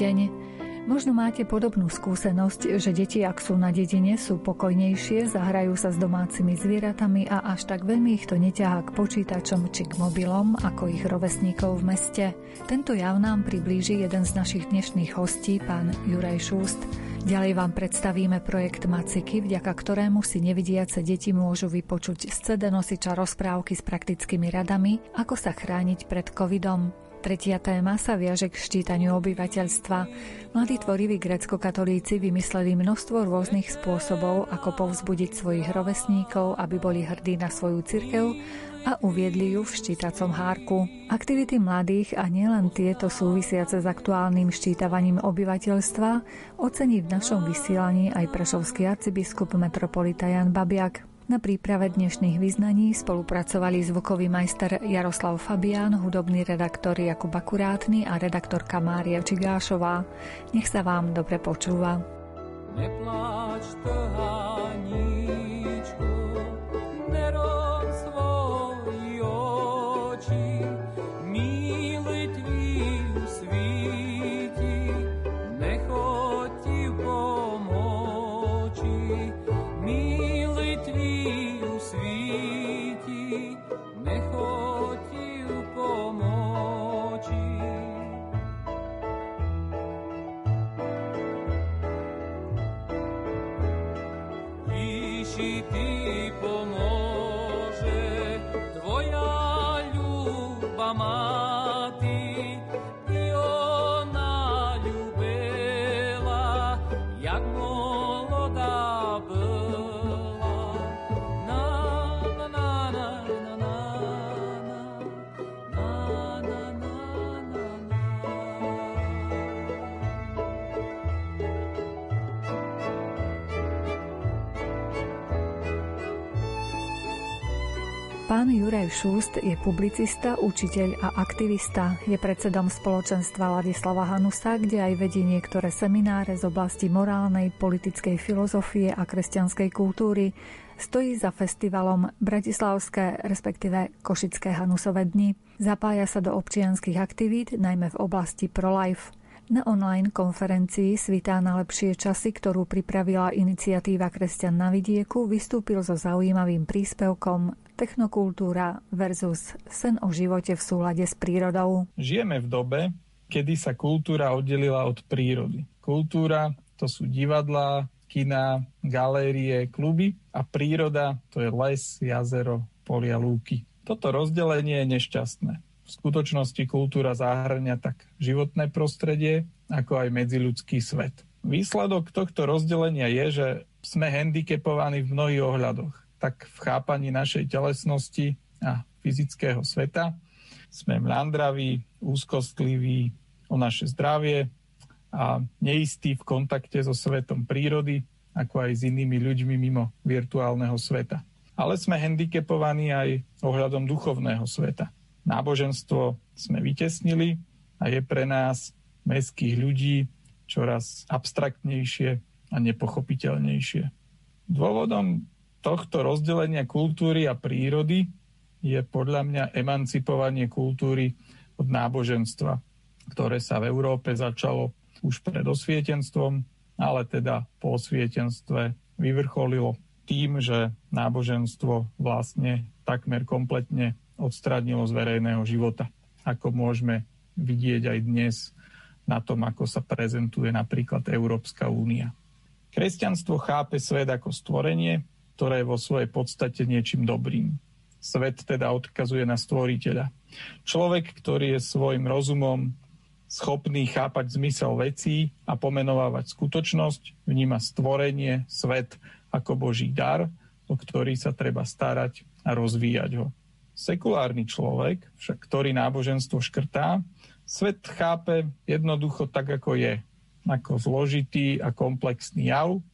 deň. Možno máte podobnú skúsenosť, že deti, ak sú na dedine, sú pokojnejšie, zahrajú sa s domácimi zvieratami a až tak veľmi ich to neťahá k počítačom či k mobilom, ako ich rovesníkov v meste. Tento jav nám priblíži jeden z našich dnešných hostí, pán Juraj Šúst. Ďalej vám predstavíme projekt Maciky, vďaka ktorému si nevidiace deti môžu vypočuť z CD nosiča rozprávky s praktickými radami, ako sa chrániť pred covidom. Tretia téma sa viaže k ščítaniu obyvateľstva. Mladí tvoriví grecko-katolíci vymysleli množstvo rôznych spôsobov, ako povzbudiť svojich rovesníkov, aby boli hrdí na svoju cirkev a uviedli ju v štítacom hárku. Aktivity mladých a nielen tieto súvisiace s aktuálnym ščítavaním obyvateľstva ocení v našom vysielaní aj prešovský arcibiskup metropolita Jan Babiak. Na príprave dnešných vyznaní spolupracovali zvukový majster Jaroslav Fabián, hudobný redaktor Jakub Akurátny a redaktorka Mária Čigášová. Nech sa vám dobre počúva. Nepláč, Pán Juraj Šúst je publicista, učiteľ a aktivista. Je predsedom spoločenstva Ladislava Hanusa, kde aj vedie niektoré semináre z oblasti morálnej, politickej filozofie a kresťanskej kultúry. Stojí za festivalom Bratislavské, respektíve Košické Hanusové dni. Zapája sa do občianských aktivít, najmä v oblasti pro-life. Na online konferencii Svitá na lepšie časy, ktorú pripravila iniciatíva Kresťan na vidieku, vystúpil so zaujímavým príspevkom Technokultúra versus sen o živote v súlade s prírodou. Žijeme v dobe, kedy sa kultúra oddelila od prírody. Kultúra to sú divadlá, kina, galérie, kluby a príroda to je les, jazero, polia, lúky. Toto rozdelenie je nešťastné. V skutočnosti kultúra zahrania tak životné prostredie, ako aj medziludský svet. Výsledok tohto rozdelenia je, že sme handicapovaní v mnohých ohľadoch tak v chápaní našej telesnosti a fyzického sveta. Sme mľandraví, úzkostliví o naše zdravie a neistí v kontakte so svetom prírody, ako aj s inými ľuďmi mimo virtuálneho sveta. Ale sme handicapovaní aj ohľadom duchovného sveta. Náboženstvo sme vytesnili a je pre nás, mestských ľudí, čoraz abstraktnejšie a nepochopiteľnejšie. Dôvodom tohto rozdelenia kultúry a prírody je podľa mňa emancipovanie kultúry od náboženstva, ktoré sa v Európe začalo už pred osvietenstvom, ale teda po osvietenstve vyvrcholilo tým, že náboženstvo vlastne takmer kompletne odstradnilo z verejného života. Ako môžeme vidieť aj dnes na tom, ako sa prezentuje napríklad Európska únia. Kresťanstvo chápe svet ako stvorenie, ktoré je vo svojej podstate niečím dobrým. Svet teda odkazuje na stvoriteľa. Človek, ktorý je svojim rozumom schopný chápať zmysel vecí a pomenovávať skutočnosť, vníma stvorenie, svet ako Boží dar, o ktorý sa treba starať a rozvíjať ho. Sekulárny človek, však ktorý náboženstvo škrtá, svet chápe jednoducho tak, ako je, ako zložitý a komplexný jav,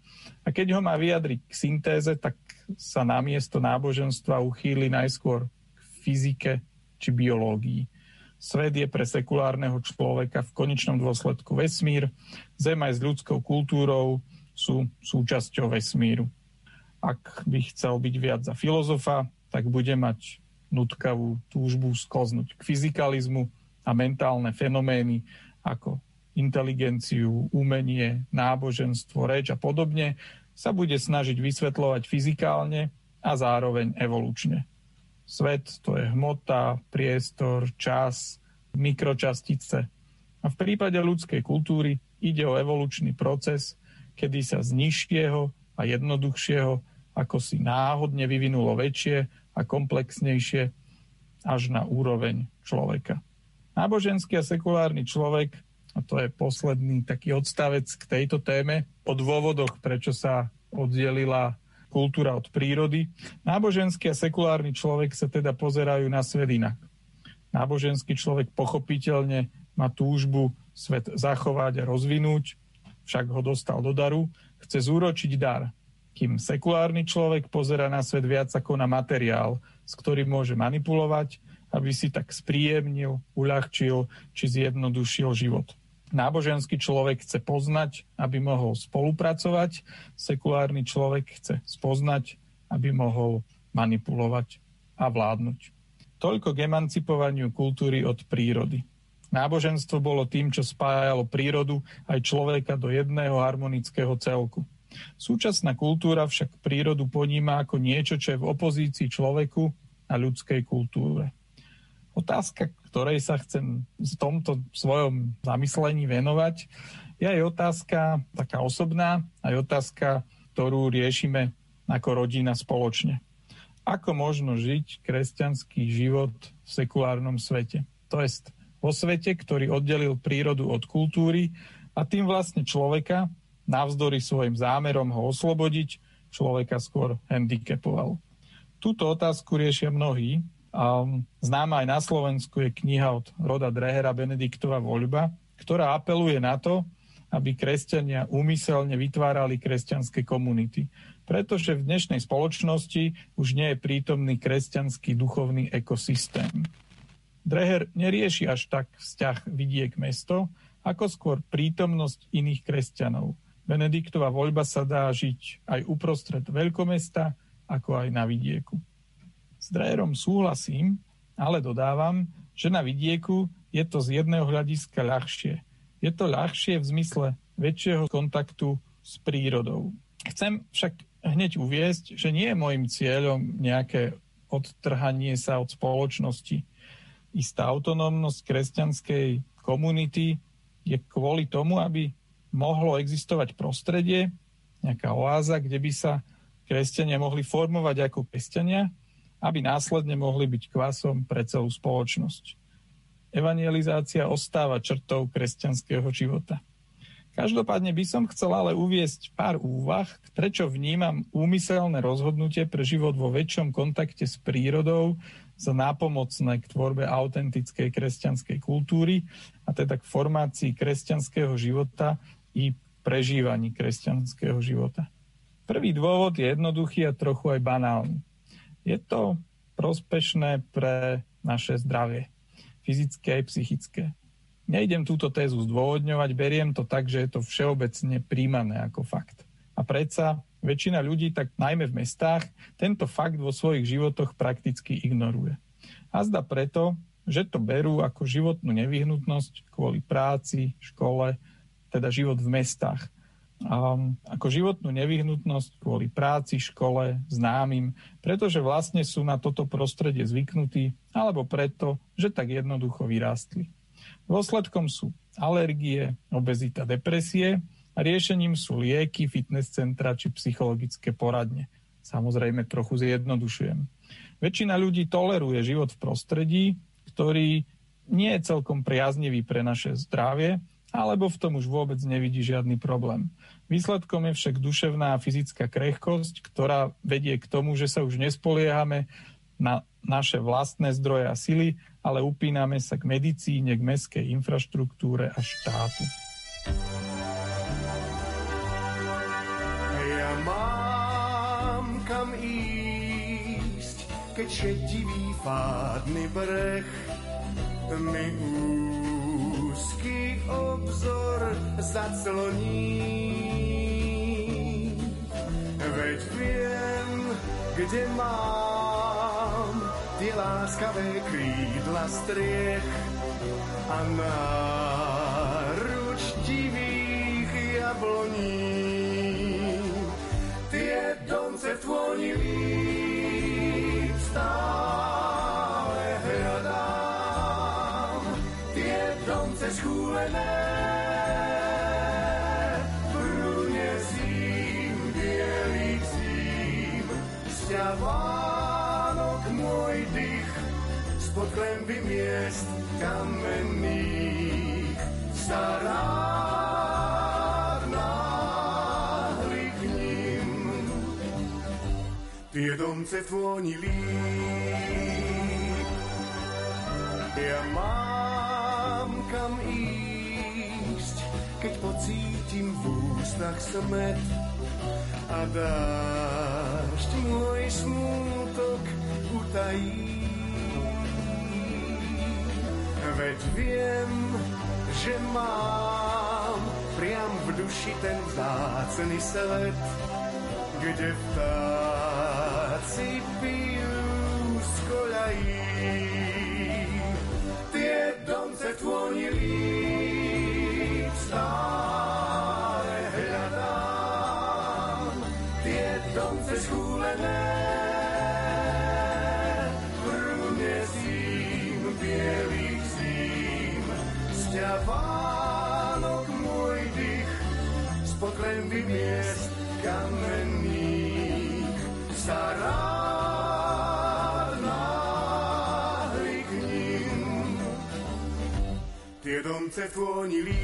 a keď ho má vyjadriť k syntéze, tak sa namiesto náboženstva uchýli najskôr k fyzike či biológii. Svet je pre sekulárneho človeka v konečnom dôsledku vesmír, Zem aj s ľudskou kultúrou sú súčasťou vesmíru. Ak by chcel byť viac za filozofa, tak bude mať nutkavú túžbu skoznúť k fyzikalizmu a mentálne fenomény ako inteligenciu, umenie, náboženstvo, reč a podobne, sa bude snažiť vysvetľovať fyzikálne a zároveň evolučne. Svet to je hmota, priestor, čas, mikročastice. A v prípade ľudskej kultúry ide o evolučný proces, kedy sa z nižšieho a jednoduchšieho ako si náhodne vyvinulo väčšie a komplexnejšie až na úroveň človeka. Náboženský a sekulárny človek, a to je posledný taký odstavec k tejto téme, o dôvodoch, prečo sa oddelila kultúra od prírody. Náboženský a sekulárny človek sa teda pozerajú na svet inak. Náboženský človek pochopiteľne má túžbu svet zachovať a rozvinúť, však ho dostal do daru, chce zúročiť dar, kým sekulárny človek pozera na svet viac ako na materiál, s ktorým môže manipulovať, aby si tak spríjemnil, uľahčil či zjednodušil život. Náboženský človek chce poznať, aby mohol spolupracovať, sekulárny človek chce spoznať, aby mohol manipulovať a vládnuť. Toľko k emancipovaniu kultúry od prírody. Náboženstvo bolo tým, čo spájalo prírodu aj človeka do jedného harmonického celku. Súčasná kultúra však prírodu poníma ako niečo, čo je v opozícii človeku a ľudskej kultúre. Otázka, ktorej sa chcem v tomto svojom zamyslení venovať, je aj otázka taká osobná, aj otázka, ktorú riešime ako rodina spoločne. Ako možno žiť kresťanský život v sekulárnom svete? To je vo svete, ktorý oddelil prírodu od kultúry a tým vlastne človeka, navzdory svojim zámerom ho oslobodiť, človeka skôr handicapoval. Túto otázku riešia mnohí, známa aj na Slovensku je kniha od Roda Drehera Benediktova voľba, ktorá apeluje na to, aby kresťania úmyselne vytvárali kresťanské komunity. Pretože v dnešnej spoločnosti už nie je prítomný kresťanský duchovný ekosystém. Dreher nerieši až tak vzťah vidiek mesto, ako skôr prítomnosť iných kresťanov. Benediktova voľba sa dá žiť aj uprostred veľkomesta, ako aj na vidieku. S Drejerom súhlasím, ale dodávam, že na vidieku je to z jedného hľadiska ľahšie. Je to ľahšie v zmysle väčšieho kontaktu s prírodou. Chcem však hneď uviesť, že nie je môjim cieľom nejaké odtrhanie sa od spoločnosti. Istá autonómnosť kresťanskej komunity je kvôli tomu, aby mohlo existovať prostredie, nejaká oáza, kde by sa kresťania mohli formovať ako kresťania aby následne mohli byť kvasom pre celú spoločnosť. Evangelizácia ostáva črtou kresťanského života. Každopádne by som chcel ale uviesť pár úvah, prečo vnímam úmyselné rozhodnutie pre život vo väčšom kontakte s prírodou za nápomocné k tvorbe autentickej kresťanskej kultúry a teda k formácii kresťanského života i prežívaní kresťanského života. Prvý dôvod je jednoduchý a trochu aj banálny. Je to prospešné pre naše zdravie, fyzické aj psychické. Nejdem túto tézu zdôvodňovať, beriem to tak, že je to všeobecne príjmané ako fakt. A predsa väčšina ľudí, tak najmä v mestách, tento fakt vo svojich životoch prakticky ignoruje. A zda preto, že to berú ako životnú nevyhnutnosť kvôli práci, škole, teda život v mestách um, ako životnú nevyhnutnosť kvôli práci, škole, známym, pretože vlastne sú na toto prostredie zvyknutí, alebo preto, že tak jednoducho vyrástli. Dôsledkom sú alergie, obezita, depresie a riešením sú lieky, fitness centra či psychologické poradne. Samozrejme trochu zjednodušujem. Väčšina ľudí toleruje život v prostredí, ktorý nie je celkom priaznivý pre naše zdravie, alebo v tom už vôbec nevidí žiadny problém. Výsledkom je však duševná a fyzická krehkosť, ktorá vedie k tomu, že sa už nespoliehame na naše vlastné zdroje a sily, ale upíname sa k medicíne, k meskej infraštruktúre a štátu. Ja mám kam ísť, keď šedivý fádny breh mi úzky obzor zacloní. Veď viem, kde mám tie láskavé krídla striech a náruč listivých jabloní. Tie domce tvonili stále miest kamenných stará tie domce tvonili. Ja mám kam ísť, keď pocítim v ústach smet a dážď môj smútok utají. Veď viem, že mám priam v duši ten vzácný svet, kde vtáci pijú z koľají. Domce tvonili.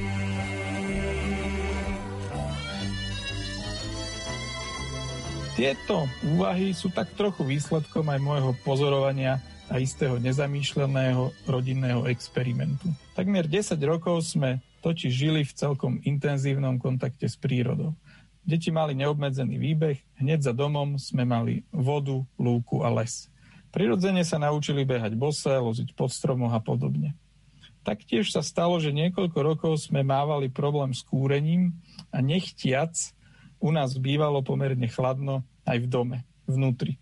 Tieto úvahy sú tak trochu výsledkom aj môjho pozorovania a istého nezamýšľaného rodinného experimentu. Takmer 10 rokov sme totiž žili v celkom intenzívnom kontakte s prírodou. Deti mali neobmedzený výbeh, hneď za domom sme mali vodu, lúku a les. Prirodzene sa naučili behať bose, loziť pod stromoch a podobne. Taktiež sa stalo, že niekoľko rokov sme mávali problém s kúrením a nechtiac u nás bývalo pomerne chladno aj v dome, vnútri.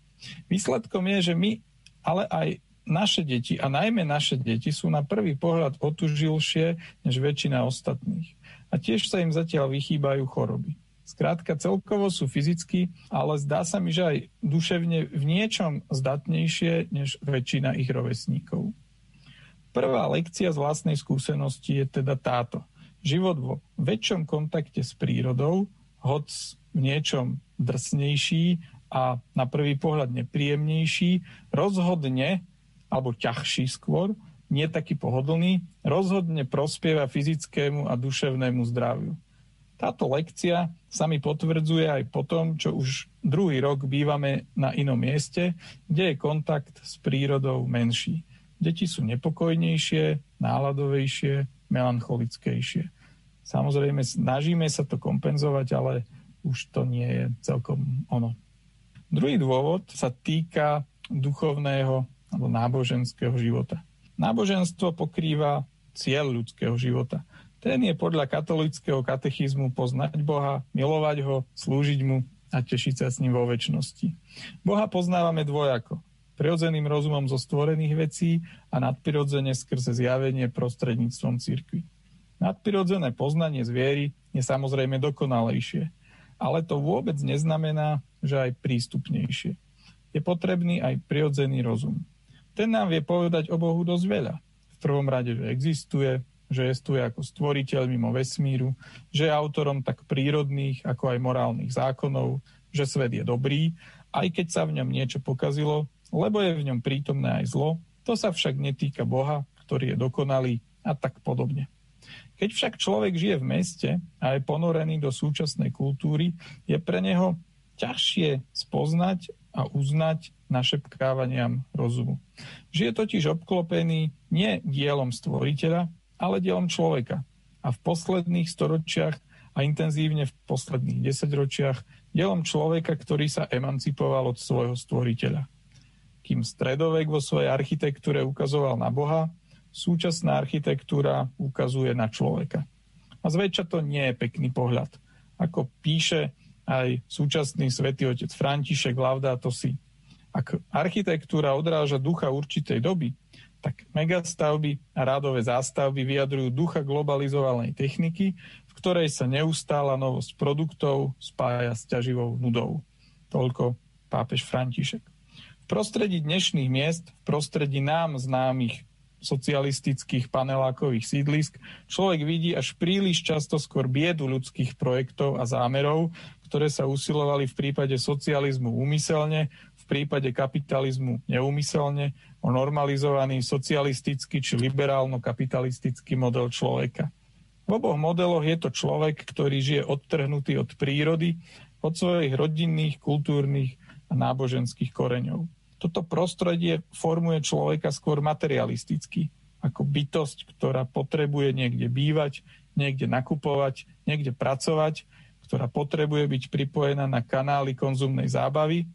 Výsledkom je, že my, ale aj naše deti, a najmä naše deti, sú na prvý pohľad otužilšie než väčšina ostatných. A tiež sa im zatiaľ vychýbajú choroby. Skrátka celkovo sú fyzicky, ale zdá sa mi, že aj duševne v niečom zdatnejšie než väčšina ich rovesníkov. Prvá lekcia z vlastnej skúsenosti je teda táto. Život vo väčšom kontakte s prírodou, hoc v niečom drsnejší a na prvý pohľad nepríjemnejší, rozhodne, alebo ťažší skôr, nie taký pohodlný, rozhodne prospieva fyzickému a duševnému zdraviu. Táto lekcia sa mi potvrdzuje aj po tom, čo už druhý rok bývame na inom mieste, kde je kontakt s prírodou menší. Deti sú nepokojnejšie, náladovejšie, melancholickejšie. Samozrejme, snažíme sa to kompenzovať, ale už to nie je celkom ono. Druhý dôvod sa týka duchovného alebo náboženského života. Náboženstvo pokrýva cieľ ľudského života. Ten je podľa katolického katechizmu poznať Boha, milovať ho, slúžiť mu a tešiť sa s ním vo väčšnosti. Boha poznávame dvojako. Prirodzeným rozumom zo stvorených vecí a nadprirodzene skrze zjavenie prostredníctvom cirkvi. Nadprirodzené poznanie zviery je samozrejme dokonalejšie, ale to vôbec neznamená, že aj prístupnejšie. Je potrebný aj prirodzený rozum. Ten nám vie povedať o Bohu dosť veľa. V prvom rade, že existuje, že tu ako stvoriteľ mimo vesmíru, že je autorom tak prírodných ako aj morálnych zákonov, že svet je dobrý, aj keď sa v ňom niečo pokazilo, lebo je v ňom prítomné aj zlo, to sa však netýka Boha, ktorý je dokonalý a tak podobne. Keď však človek žije v meste a je ponorený do súčasnej kultúry, je pre neho ťažšie spoznať a uznať našepkávaniam rozumu. Žije totiž obklopený nie dielom stvoriteľa, ale dielom človeka. A v posledných storočiach a intenzívne v posledných desaťročiach dielom človeka, ktorý sa emancipoval od svojho stvoriteľa. Kým stredovek vo svojej architektúre ukazoval na Boha, súčasná architektúra ukazuje na človeka. A zväčša to nie je pekný pohľad. Ako píše aj súčasný svätý otec František Laudato si. Ak architektúra odráža ducha určitej doby, tak megastavby a rádové zástavby vyjadrujú ducha globalizovanej techniky, v ktorej sa neustála novosť produktov spája s ťaživou nudou. Toľko pápež František. Prostredí dnešných miest, v prostredí nám známych socialistických panelákových sídlisk, človek vidí až príliš často skôr biedu ľudských projektov a zámerov, ktoré sa usilovali v prípade socializmu úmyselne, v prípade kapitalizmu neúmyselne, o normalizovaný socialistický či liberálno-kapitalistický model človeka. V oboch modeloch je to človek, ktorý žije odtrhnutý od prírody, od svojich rodinných, kultúrnych a náboženských koreňov toto prostredie formuje človeka skôr materialisticky, ako bytosť, ktorá potrebuje niekde bývať, niekde nakupovať, niekde pracovať, ktorá potrebuje byť pripojená na kanály konzumnej zábavy.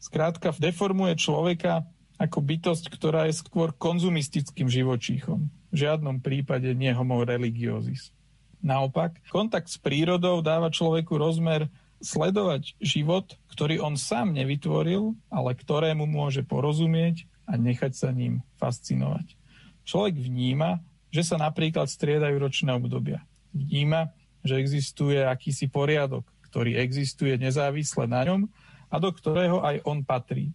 Skrátka, deformuje človeka ako bytosť, ktorá je skôr konzumistickým živočíchom. V žiadnom prípade nie homo religiosis. Naopak, kontakt s prírodou dáva človeku rozmer sledovať život, ktorý on sám nevytvoril, ale ktorému môže porozumieť a nechať sa ním fascinovať. Človek vníma, že sa napríklad striedajú ročné obdobia. Vníma, že existuje akýsi poriadok, ktorý existuje nezávisle na ňom a do ktorého aj on patrí.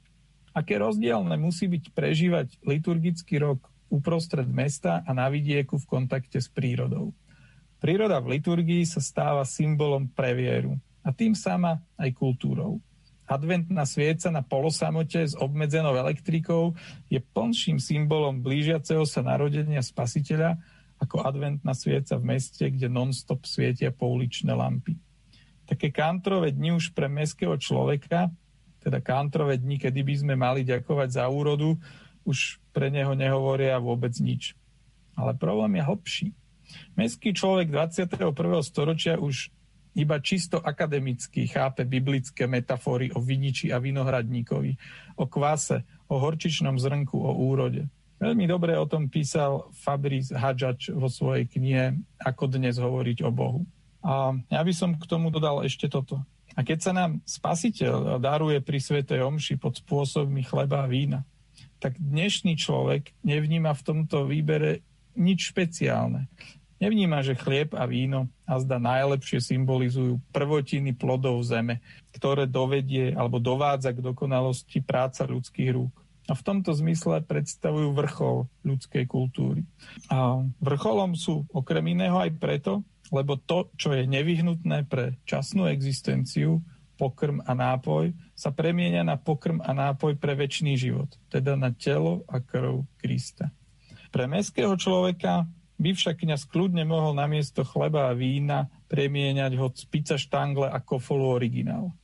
Aké rozdielne musí byť prežívať liturgický rok uprostred mesta a na vidieku v kontakte s prírodou. Príroda v liturgii sa stáva symbolom pre vieru, a tým sama aj kultúrou. Adventná svieca na polosamote s obmedzenou elektrikou je plnším symbolom blížiaceho sa narodenia spasiteľa ako adventná svieca v meste, kde non-stop svietia pouličné lampy. Také kantrové dni už pre mestského človeka, teda kantrové dni, kedy by sme mali ďakovať za úrodu, už pre neho nehovoria vôbec nič. Ale problém je hlbší. Mestský človek 21. storočia už iba čisto akademicky chápe biblické metafory o viniči a vinohradníkovi, o kvase, o horčičnom zrnku, o úrode. Veľmi dobre o tom písal Fabrice Hadžač vo svojej knihe Ako dnes hovoriť o Bohu. A ja by som k tomu dodal ešte toto. A keď sa nám spasiteľ daruje pri Svetej Omši pod spôsobmi chleba a vína, tak dnešný človek nevníma v tomto výbere nič špeciálne. Nevníma, že chlieb a víno a zda najlepšie symbolizujú prvotiny plodov zeme, ktoré dovedie alebo dovádza k dokonalosti práca ľudských rúk. A v tomto zmysle predstavujú vrchol ľudskej kultúry. A vrcholom sú okrem iného aj preto, lebo to, čo je nevyhnutné pre časnú existenciu, pokrm a nápoj, sa premienia na pokrm a nápoj pre väčší život, teda na telo a krv Krista. Pre mestského človeka by však kniaz kľudne mohol namiesto chleba a vína premieňať ho z pizza štangle a kofolu originál.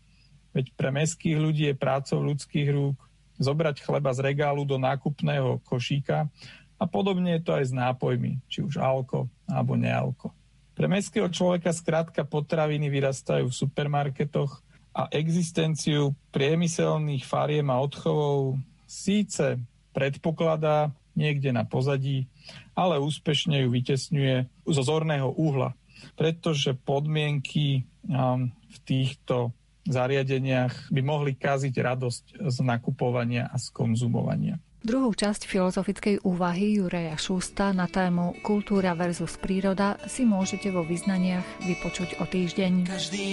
Veď pre mestských ľudí je prácou ľudských rúk zobrať chleba z regálu do nákupného košíka a podobne je to aj s nápojmi, či už alko alebo nealko. Pre mestského človeka skrátka potraviny vyrastajú v supermarketoch a existenciu priemyselných fariem a odchovov síce predpokladá niekde na pozadí, ale úspešne ju vytesňuje zo zorného uhla, pretože podmienky um, v týchto zariadeniach by mohli kaziť radosť z nakupovania a z konzumovania. Druhú časť filozofickej úvahy Juraja Šústa na tému Kultúra versus príroda si môžete vo vyznaniach vypočuť o týždeň. Každý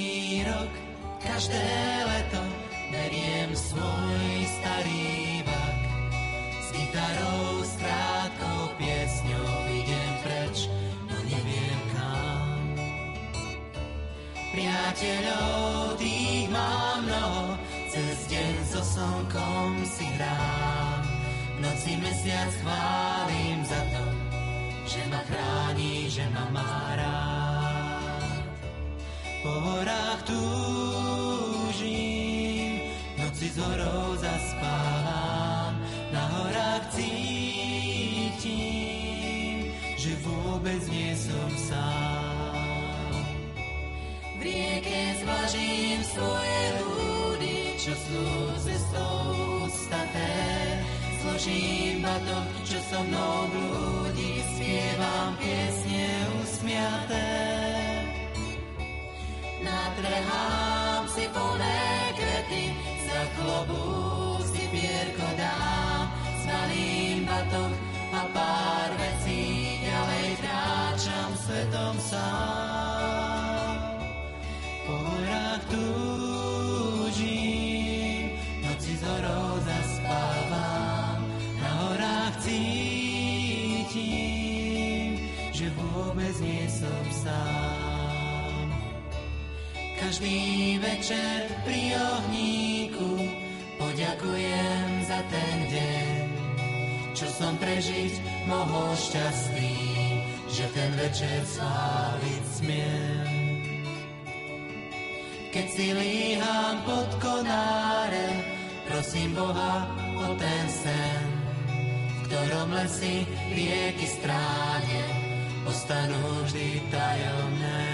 rok, každé leto beriem svoj starý Priateľov tých mám mnoho, cez deň so slnkom si hrám. V noci mesiac chválim za to, že ma chráni, že ma má rád. Po horách túžim, noci z horou zaspávam, na horách cítim, že vôbec nie som sám. V rieke zvažím svoje ľudy, čo sú cestou staté. Zložím batok, čo so mnou blúdi, spievam piesne usmiaté. Natrhám si plné kvety, za klobúk si pierko dám, zvalím batok a pár vecí, ďalej kráčam svetom sám. Každý večer pri ohníku poďakujem za ten deň, čo som prežiť mohol šťastný, že ten večer sláviť smiem. Keď si líham pod konáre, prosím Boha o ten sen, v ktorom lesy rieky stráne, ostanú vždy tajomné.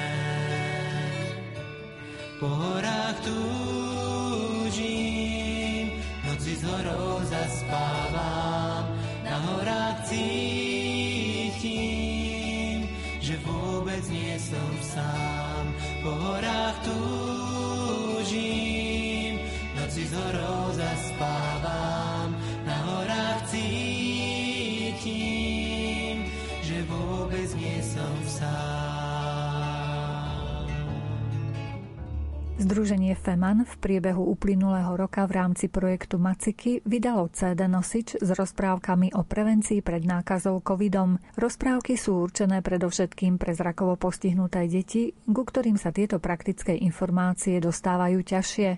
Po horách túžim, noci z horou zaspávam, na horách cítim, že vôbec nie som sám. Po horách túžim, noci z horou zaspávam, na horách cítim, že vôbec nie som sám. Združenie FEMAN v priebehu uplynulého roka v rámci projektu Maciky vydalo CD nosič s rozprávkami o prevencii pred nákazou covidom. Rozprávky sú určené predovšetkým pre zrakovo postihnuté deti, ku ktorým sa tieto praktické informácie dostávajú ťažšie.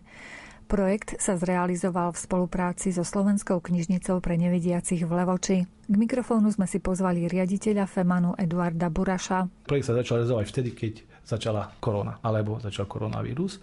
Projekt sa zrealizoval v spolupráci so Slovenskou knižnicou pre nevidiacich v Levoči. K mikrofónu sme si pozvali riaditeľa FEMANu Eduarda Buraša. Projekt sa začal realizovať vtedy, keď začala korona, alebo začal koronavírus.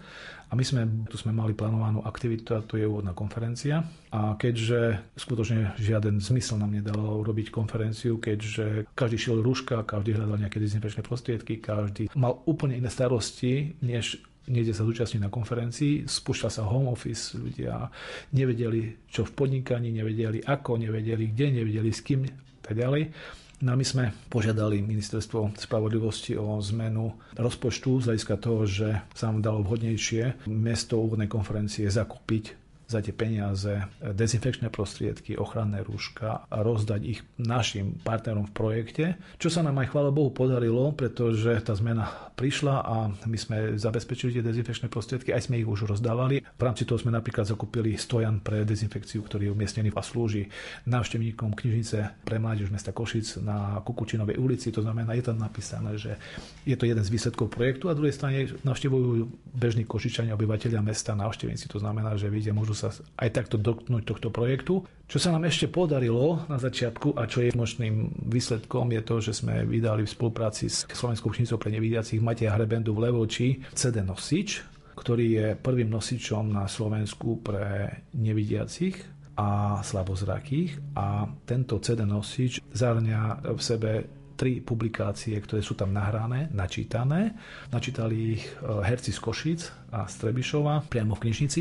A my sme, tu sme mali plánovanú aktivitu a to je úvodná konferencia. A keďže skutočne žiaden zmysel nám nedalo urobiť konferenciu, keďže každý šiel rúška, každý hľadal nejaké dezinfekčné prostriedky, každý mal úplne iné starosti, než niekde sa zúčastniť na konferencii, spúšťal sa home office, ľudia nevedeli, čo v podnikaní, nevedeli ako, nevedeli kde, nevedeli s kým, tak ďalej. No a my sme požiadali ministerstvo spravodlivosti o zmenu rozpočtu z hľadiska toho, že sa nám dalo vhodnejšie miesto úvodnej konferencie zakúpiť za tie peniaze dezinfekčné prostriedky, ochranné rúška a rozdať ich našim partnerom v projekte, čo sa nám aj chvála Bohu podarilo, pretože tá zmena prišla a my sme zabezpečili tie dezinfekčné prostriedky, aj sme ich už rozdávali. V rámci toho sme napríklad zakúpili stojan pre dezinfekciu, ktorý je umiestnený a slúži návštevníkom knižnice pre mládež mesta Košic na Kukučinovej ulici. To znamená, je tam napísané, že je to jeden z výsledkov projektu a druhej strane navštevujú bežní košičania obyvateľia mesta návštevníci. To znamená, že vidia, môžu sa aj takto dotknúť tohto projektu. Čo sa nám ešte podarilo na začiatku a čo je možným výsledkom je to, že sme vydali v spolupráci s Slovenskou knižnicou pre nevidiacich Mateja Hrebendu v Levoči CD nosič, ktorý je prvým nosičom na Slovensku pre nevidiacich a slabozrakých a tento CD nosič zahrňa v sebe tri publikácie, ktoré sú tam nahrané, načítané. Načítali ich e, herci z Košic a Strebišova priamo v knižnici.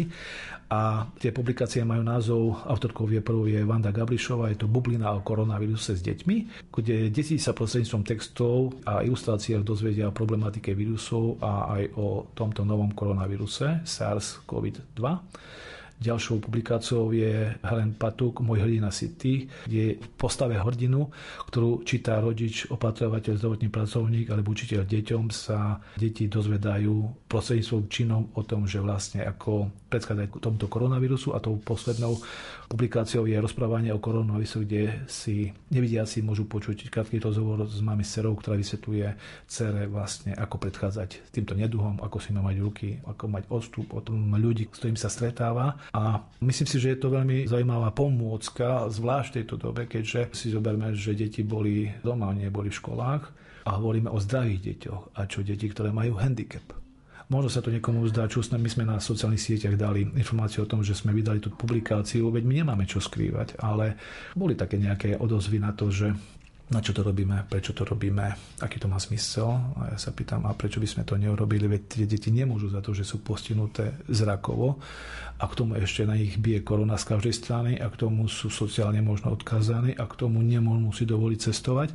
A tie publikácie majú názov, autorkou je prvou je Vanda Gabrišová, je to Bublina o koronavíruse s deťmi, kde deti sa prostredníctvom textov a ilustráciách dozvedia o problematike vírusov a aj o tomto novom koronavíruse SARS-CoV-2. Ďalšou publikáciou je Helen Patuk, Môj hrdina si ty, kde postave hrdinu, ktorú číta rodič, opatrovateľ, zdravotný pracovník alebo učiteľ deťom, sa deti dozvedajú prostredníctvom činom o tom, že vlastne ako predchádzať tomuto koronavírusu a tou poslednou publikáciou je rozprávanie o koronavírusu, kde si nevidiaci môžu počuť krátky rozhovor s mami Serou, ktorá vysvetľuje cere vlastne ako predchádzať týmto neduhom, ako si mať ruky, ako mať odstup od ľudí, s ktorými sa stretáva a myslím si, že je to veľmi zaujímavá pomôcka, zvlášť v tejto dobe, keďže si zoberme, že deti boli doma, neboli v školách a hovoríme o zdravých deťoch a čo deti, ktoré majú handicap. Možno sa to niekomu zdá čustné, my sme na sociálnych sieťach dali informáciu o tom, že sme vydali tú publikáciu, veď my nemáme čo skrývať, ale boli také nejaké odozvy na to, že na čo to robíme, prečo to robíme, aký to má zmysel. A ja sa pýtam, a prečo by sme to neurobili, veď tie deti nemôžu za to, že sú postihnuté zrakovo a k tomu ešte na nich bije korona z každej strany a k tomu sú sociálne možno odkazaní a k tomu nemôžu si dovoliť cestovať.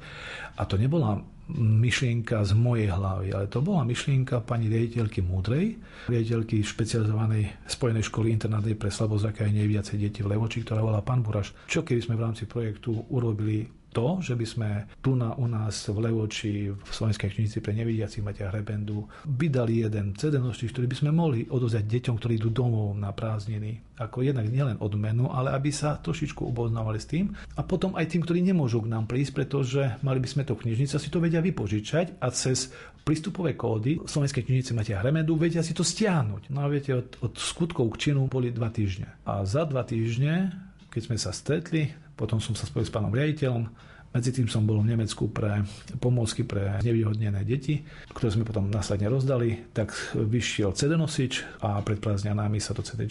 A to nebola myšlienka z mojej hlavy, ale to bola myšlienka pani riaditeľky Múdrej, riaditeľky špecializovanej spojenej školy internátnej pre slabozraké aj neviacej deti v Levoči, ktorá volá pán Buraš. Čo keby sme v rámci projektu urobili to, že by sme tu na, u nás v Levoči, v Slovenskej knižnici pre nevidiacich Matia Hrebendu, vydali jeden CD nosič, ktorý by sme mohli odozať deťom, ktorí idú domov na prázdniny. Ako jednak nielen odmenu, ale aby sa trošičku oboznávali s tým. A potom aj tým, ktorí nemôžu k nám prísť, pretože mali by sme to knižnica, si to vedia vypožičať a cez prístupové kódy Slovenskej knižnice Matia Hremendu vedia si to stiahnuť. No a viete, od, od skutkov k činu boli dva týždne. A za dva týždne, keď sme sa stretli, potom som sa spojil s pánom riaditeľom, medzi tým som bol v Nemecku pre pomôcky pre nevyhodnené deti, ktoré sme potom následne rozdali. Tak vyšiel CD nosič a pred prázdňanami sa to CD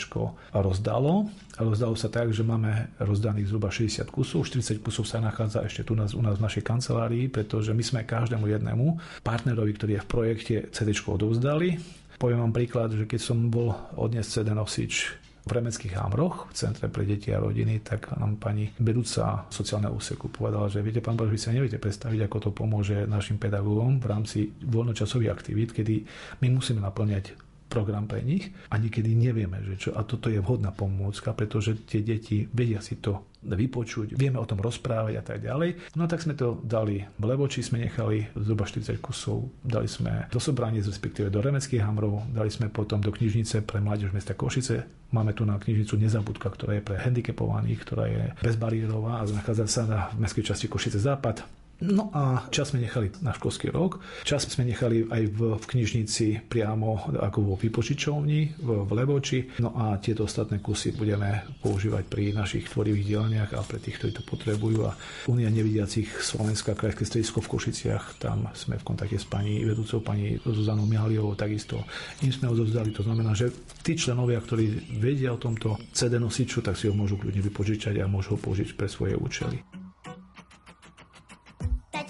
rozdalo. A rozdalo sa tak, že máme rozdaných zhruba 60 kusov, 40 kusov sa nachádza ešte tu nás, u nás v našej kancelárii, pretože my sme každému jednému partnerovi, ktorý je v projekte CD odovzdali. Poviem vám príklad, že keď som bol odnes CD nosič v Remeckých Hámroch, v Centre pre deti a rodiny, tak nám pani vedúca sociálneho úseku povedala, že viete, pán Bož, vy sa neviete predstaviť, ako to pomôže našim pedagógom v rámci voľnočasových aktivít, kedy my musíme naplňať program pre nich a niekedy nevieme, že čo. A toto je vhodná pomôcka, pretože tie deti vedia si to vypočuť, vieme o tom rozprávať a tak ďalej. No tak sme to dali v Levoči, sme nechali zhruba 40 kusov, dali sme do Sobraniec, respektíve do Remeckých Hamrov, dali sme potom do knižnice pre mládež mesta Košice. Máme tu na knižnicu Nezabudka, ktorá je pre handicapovaných, ktorá je bezbariérová a nachádza sa na mestskej časti Košice Západ. No a čas sme nechali na školský rok, čas sme nechali aj v, v knižnici priamo ako vo vypočičovni v, v Levoči. No a tieto ostatné kusy budeme používať pri našich tvorivých dielniach a pre tých, ktorí to potrebujú. A Unia nevidiacich Slovenská krajské stredisko v Košiciach, tam sme v kontakte s pani vedúcou, pani Zuzanou Mihaliovou, takisto im sme odovzdali. To znamená, že tí členovia, ktorí vedia o tomto CD nosiču, tak si ho môžu kľudne vypožičať a môžu ho použiť pre svoje účely.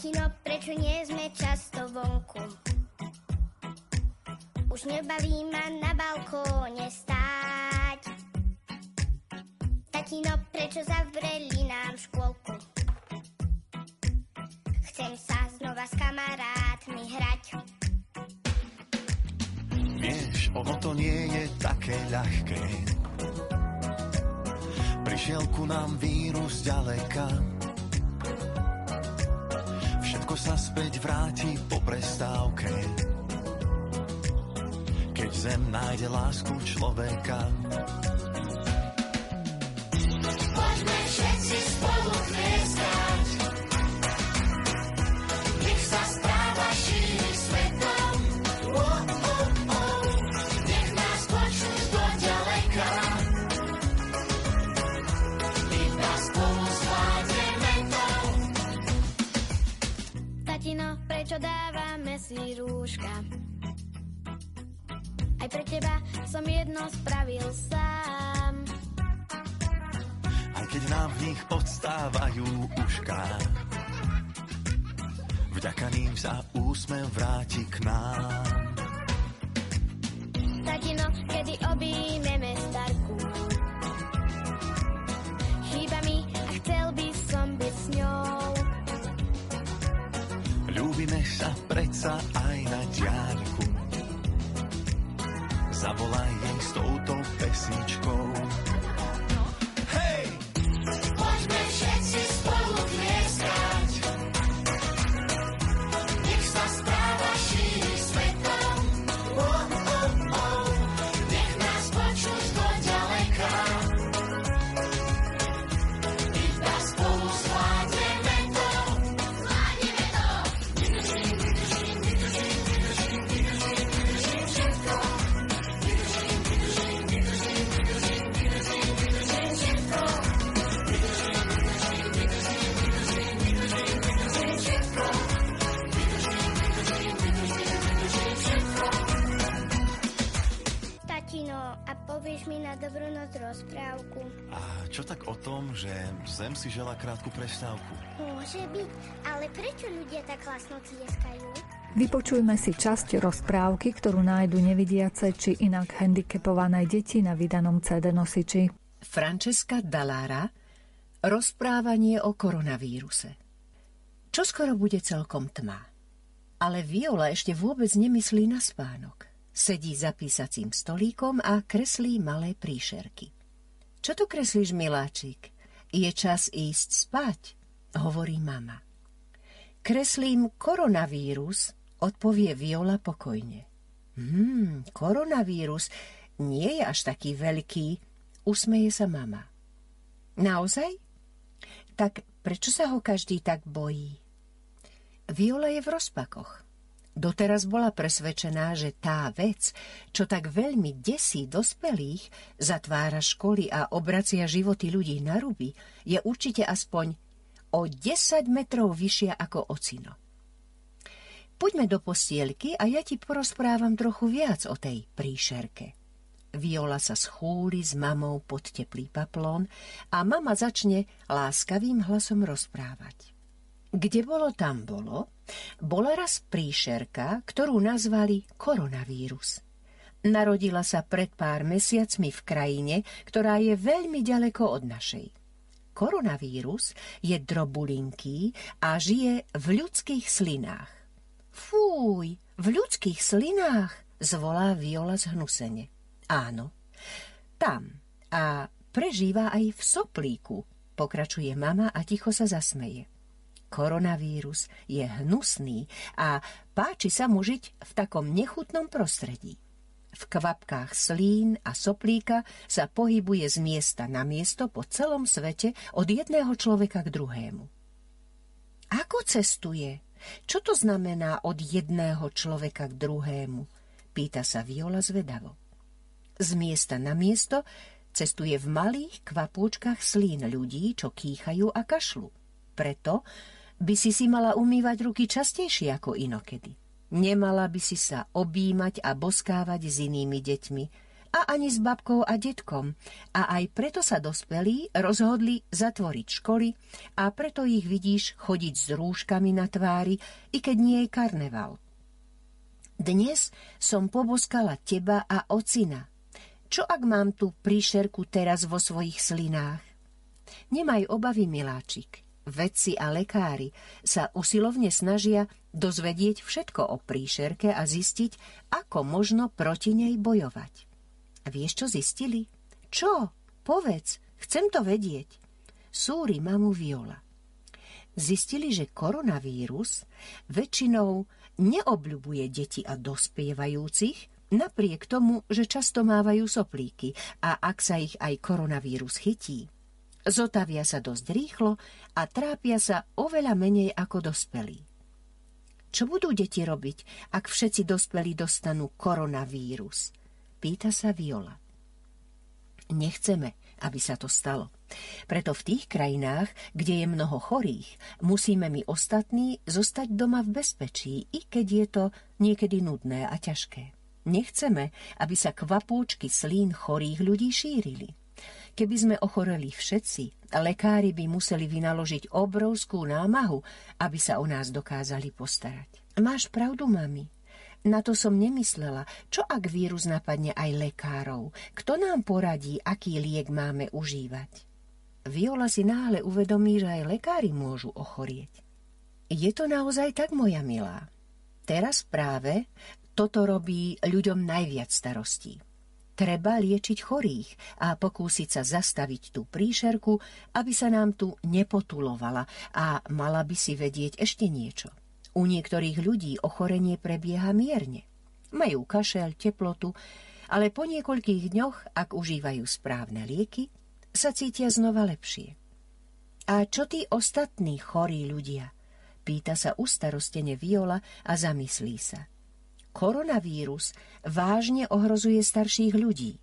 Tatino, prečo nie sme často vonku? Už nebaví ma na balkóne stáť. Tatino, prečo zavreli nám škôlku? Chcem sa znova s kamarátmi hrať. Vieš, ono to nie je také ľahké. Prišiel ku nám vírus ďaleka Všetko sa späť vráti po prestávke. Keď zem nájde lásku človeka, Poďme všetci spolu tlieskať. Jedno spravil sám. aj keď nám v nich odstávajú ušká. Vďaka ním sa úsmev vráti k nám. Tatino, kedy objímeme Môže byť, ale prečo ľudia tak hlasno tlieskajú? Vypočujme si časť rozprávky, ktorú nájdu nevidiace či inak handicapované deti na vydanom CD nosiči. Francesca Dalára Rozprávanie o koronavíruse Čo skoro bude celkom tma. Ale Viola ešte vôbec nemyslí na spánok. Sedí za písacím stolíkom a kreslí malé príšerky. Čo tu kreslíš, miláčik? Je čas ísť spať. Hovorí mama. Kreslím koronavírus, odpovie Viola pokojne. Hmm, koronavírus nie je až taký veľký, usmeje sa mama. Naozaj? Tak prečo sa ho každý tak bojí? Viola je v rozpakoch. Doteraz bola presvedčená, že tá vec, čo tak veľmi desí dospelých, zatvára školy a obracia životy ľudí na ruby, je určite aspoň o 10 metrov vyššia ako ocino. Poďme do postielky a ja ti porozprávam trochu viac o tej príšerke. Viola sa schúli s mamou pod teplý paplón a mama začne láskavým hlasom rozprávať. Kde bolo, tam bolo, bola raz príšerka, ktorú nazvali koronavírus. Narodila sa pred pár mesiacmi v krajine, ktorá je veľmi ďaleko od našej. Koronavírus je drobulinký a žije v ľudských slinách. Fúj, v ľudských slinách, zvolá Viola zhnusene. Áno, tam. A prežíva aj v soplíku, pokračuje mama a ticho sa zasmeje. Koronavírus je hnusný a páči sa mu žiť v takom nechutnom prostredí. V kvapkách slín a soplíka sa pohybuje z miesta na miesto po celom svete od jedného človeka k druhému. Ako cestuje? Čo to znamená od jedného človeka k druhému? Pýta sa Viola zvedavo. Z miesta na miesto cestuje v malých kvapúčkach slín ľudí, čo kýchajú a kašľú. Preto by si si mala umývať ruky častejšie ako inokedy. Nemala by si sa objímať a boskávať s inými deťmi, a ani s babkou a detkom. A aj preto sa dospelí rozhodli zatvoriť školy a preto ich vidíš chodiť s rúškami na tvári, i keď nie je karneval. Dnes som poboskala teba a ocina. Čo ak mám tu príšerku teraz vo svojich slinách? Nemaj obavy, miláčik vedci a lekári sa usilovne snažia dozvedieť všetko o príšerke a zistiť, ako možno proti nej bojovať. Vieš, čo zistili? Čo? Povedz, chcem to vedieť. Súri mamu Viola. Zistili, že koronavírus väčšinou neobľubuje deti a dospievajúcich, napriek tomu, že často mávajú soplíky a ak sa ich aj koronavírus chytí, Zotavia sa dosť rýchlo a trápia sa oveľa menej ako dospelí. Čo budú deti robiť, ak všetci dospelí dostanú koronavírus? Pýta sa Viola. Nechceme, aby sa to stalo. Preto v tých krajinách, kde je mnoho chorých, musíme my ostatní zostať doma v bezpečí, i keď je to niekedy nudné a ťažké. Nechceme, aby sa kvapôčky slín chorých ľudí šírili. Keby sme ochoreli všetci, lekári by museli vynaložiť obrovskú námahu, aby sa o nás dokázali postarať. Máš pravdu, mami. Na to som nemyslela. Čo ak vírus napadne aj lekárov? Kto nám poradí, aký liek máme užívať? Viola si náhle uvedomí, že aj lekári môžu ochorieť. Je to naozaj tak, moja milá? Teraz práve toto robí ľuďom najviac starostí. Treba liečiť chorých a pokúsiť sa zastaviť tú príšerku, aby sa nám tu nepotulovala a mala by si vedieť ešte niečo. U niektorých ľudí ochorenie prebieha mierne. Majú kašel, teplotu, ale po niekoľkých dňoch, ak užívajú správne lieky, sa cítia znova lepšie. A čo tí ostatní chorí ľudia? Pýta sa ustarostene Viola a zamyslí sa koronavírus vážne ohrozuje starších ľudí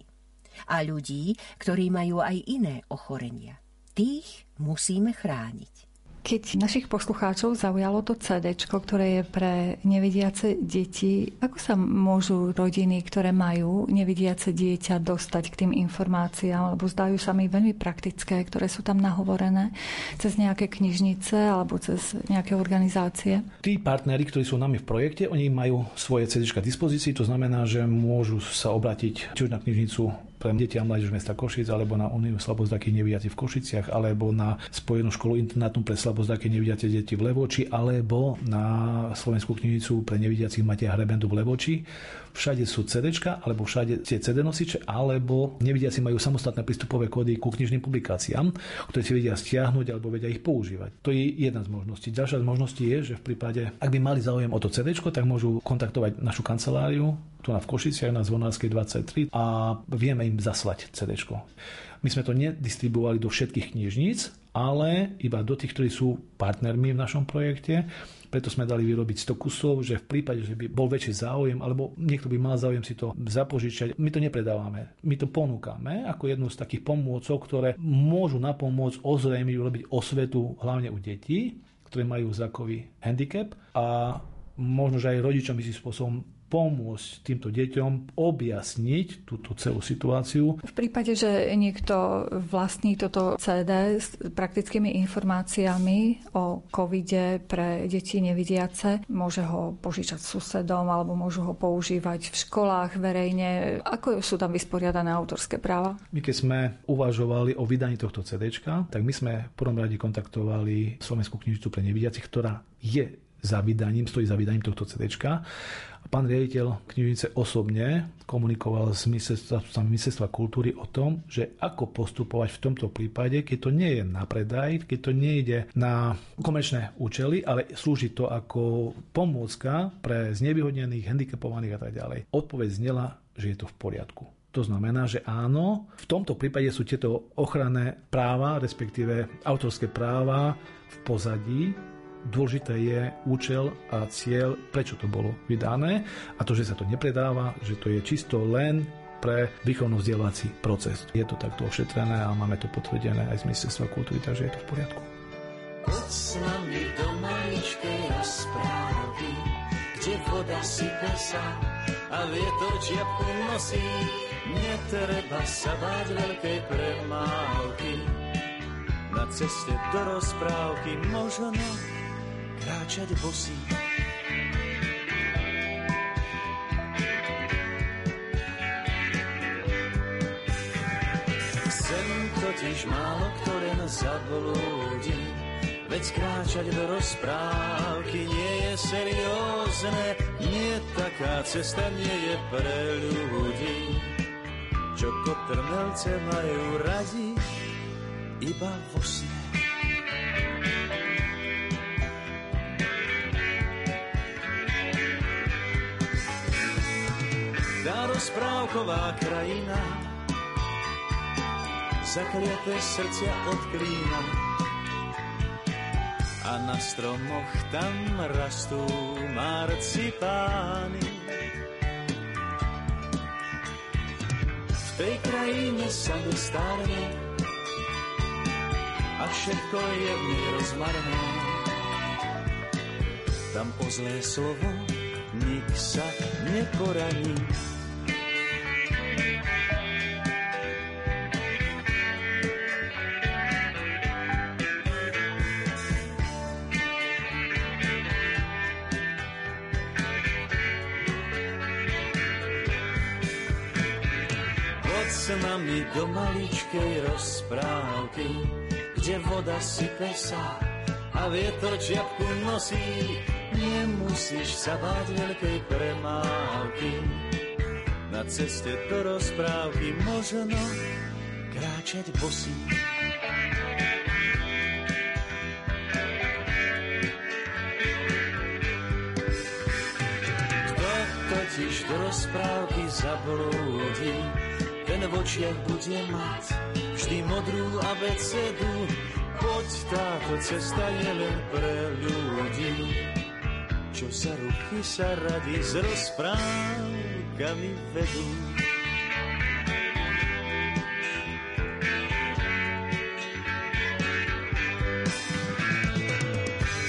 a ľudí, ktorí majú aj iné ochorenia. Tých musíme chrániť. Keď našich poslucháčov zaujalo to CD, ktoré je pre nevidiace deti, ako sa môžu rodiny, ktoré majú nevidiace dieťa, dostať k tým informáciám? Lebo zdajú sa mi veľmi praktické, ktoré sú tam nahovorené cez nejaké knižnice alebo cez nejaké organizácie. Tí partneri, ktorí sú nami v projekte, oni majú svoje CD k dispozícii, to znamená, že môžu sa obratiť či už na knižnicu pre deti a mládež mesta Košic, alebo na Uniu slabozdaky nevidiaci v Košiciach, alebo na Spojenú školu internátum pre slabozdaky nevidiace deti v Levoči, alebo na Slovenskú knižnicu pre nevidiacich Mateja Hrebendu v Levoči. Všade sú CD, alebo všade tie CD nosiče, alebo nevidiaci majú samostatné prístupové kódy ku knižným publikáciám, ktoré si vedia stiahnuť alebo vedia ich používať. To je jedna z možností. Ďalšia z možností je, že v prípade, ak by mali záujem o to CD, tak môžu kontaktovať našu kanceláriu tu na v Košiciach na Zvonárskej 23 a vieme im zaslať CD. My sme to nedistribuovali do všetkých knižníc, ale iba do tých, ktorí sú partnermi v našom projekte. Preto sme dali vyrobiť 100 kusov, že v prípade, že by bol väčší záujem, alebo niekto by mal záujem si to zapožičať, my to nepredávame. My to ponúkame ako jednu z takých pomôcok, ktoré môžu napomôcť ozrejmiť, urobiť osvetu hlavne u detí, ktoré majú zrakový handicap a možno, že aj rodičom si spôsobom pomôcť týmto deťom objasniť túto celú situáciu. V prípade, že niekto vlastní toto CD s praktickými informáciami o covide pre deti nevidiace, môže ho požičať susedom alebo môžu ho používať v školách verejne. Ako sú tam vysporiadané autorské práva? My keď sme uvažovali o vydaní tohto CD, tak my sme v prvom rade kontaktovali Slovenskú knižnicu pre nevidiacich, ktorá je za vydaním, stojí za vydaním tohto CD. Pán riaditeľ knižnice osobne komunikoval s ministerstva kultúry o tom, že ako postupovať v tomto prípade, keď to nie je na predaj, keď to nejde na komerčné účely, ale slúži to ako pomôcka pre znevýhodnených, handicapovaných a tak ďalej. Odpoveď znela, že je to v poriadku. To znamená, že áno, v tomto prípade sú tieto ochranné práva, respektíve autorské práva v pozadí, Dôležité je účel a cieľ, prečo to bolo vydané a to, že sa to nepredáva, že to je čisto len pre výchovno-vzdelávací proces. Je to takto ošetrené a máme to potvrdené aj z Ministerstva kultúry, takže je to v poriadku. Poď s nami do maličkej rozprávky, kde voda sype sa a vietor čiapku nosí. Netreba sa báť veľkej premávky, na ceste do rozprávky možno kráčať bosý. Sem totiž málo kto len zablúdi, veď kráčať do rozprávky nie je seriózne, nie taká cesta nie je pre ľudí, čo kotrmelce majú radi iba vo sne. Rozprávková krajina, zakliaté srdcia od klína. A na stromoch tam rastú marcipány. V tej krajine sa dostane a všetko je v nej rozmarné. Tam po zlé slovo nik sa neporaní. Nami do maličkej rozprávky, kde voda sype sa a vietor čiapku nosí. Nemusíš sa báť veľkej premávky, na ceste do rozprávky možno kráčať bosí. Kto totiž do rozprávky zablúdi, ten v očiach bude mať vždy modrú abecedu. Poď táto cesta je len pre ľudí, čo sa ruky sa radi s rozprávkami vedú.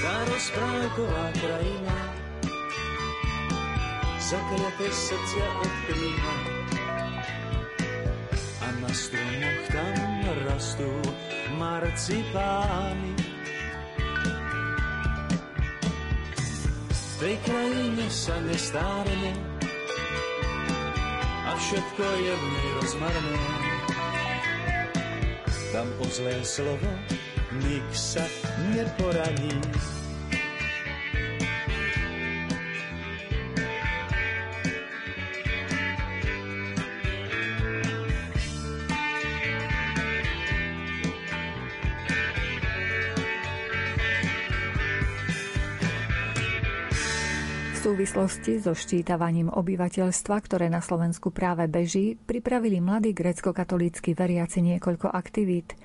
Tá rozprávková krajina zakliaté srdcia odkrýva marcipány. V tej krajine sa nestárne a všetko je v nej rozmarné. Tam o zlé slovo nik sa neporaní. Súvislosti so ščítavaním obyvateľstva, ktoré na Slovensku práve beží, pripravili mladí grecko-katolícky veriaci niekoľko aktivít.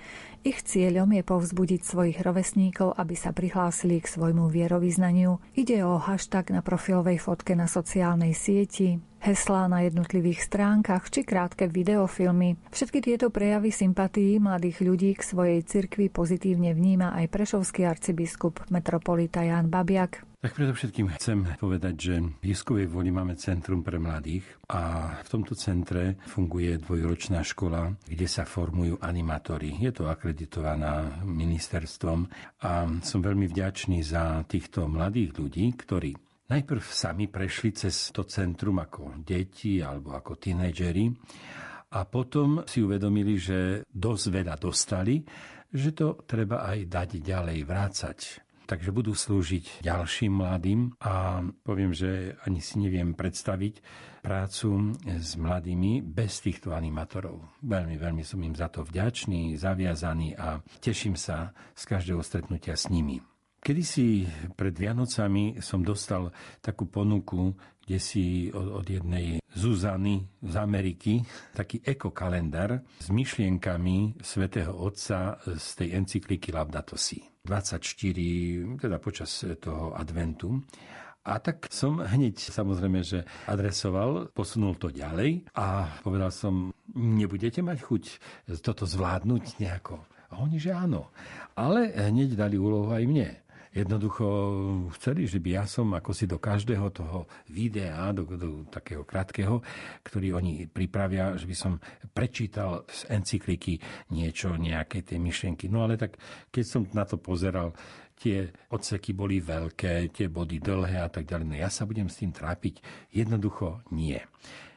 Ich cieľom je povzbudiť svojich rovesníkov, aby sa prihlásili k svojmu vierovýznaniu. Ide o hashtag na profilovej fotke na sociálnej sieti, heslá na jednotlivých stránkach či krátke videofilmy. Všetky tieto prejavy sympatií mladých ľudí k svojej cirkvi pozitívne vníma aj prešovský arcibiskup metropolita Jan Babiak. Tak predovšetkým chcem povedať, že v Jeskovej voli máme Centrum pre mladých a v tomto centre funguje dvojročná škola, kde sa formujú animátori. Je to akreditovaná ministerstvom a som veľmi vďačný za týchto mladých ľudí, ktorí najprv sami prešli cez to centrum ako deti alebo ako tínejdžeri a potom si uvedomili, že dosť veľa dostali, že to treba aj dať ďalej, vrácať takže budú slúžiť ďalším mladým a poviem, že ani si neviem predstaviť prácu s mladými bez týchto animátorov. Veľmi, veľmi som im za to vďačný, zaviazaný a teším sa z každého stretnutia s nimi. Kedysi pred Vianocami som dostal takú ponuku, kde si od, od jednej Zuzany z Ameriky, taký ekokalendár s myšlienkami svätého Otca z tej encykliky Laudato Si. 24, teda počas toho adventu. A tak som hneď samozrejme, že adresoval, posunul to ďalej a povedal som, nebudete mať chuť toto zvládnuť nejako. A oni, že áno. Ale hneď dali úlohu aj mne jednoducho chceli, že by ja som ako si do každého toho videa, do, do takého krátkeho, ktorý oni pripravia, že by som prečítal z encykliky niečo, nejaké tie myšlienky. No ale tak, keď som na to pozeral, tie odseky boli veľké, tie body dlhé a tak ďalej. No ja sa budem s tým trápiť. Jednoducho nie.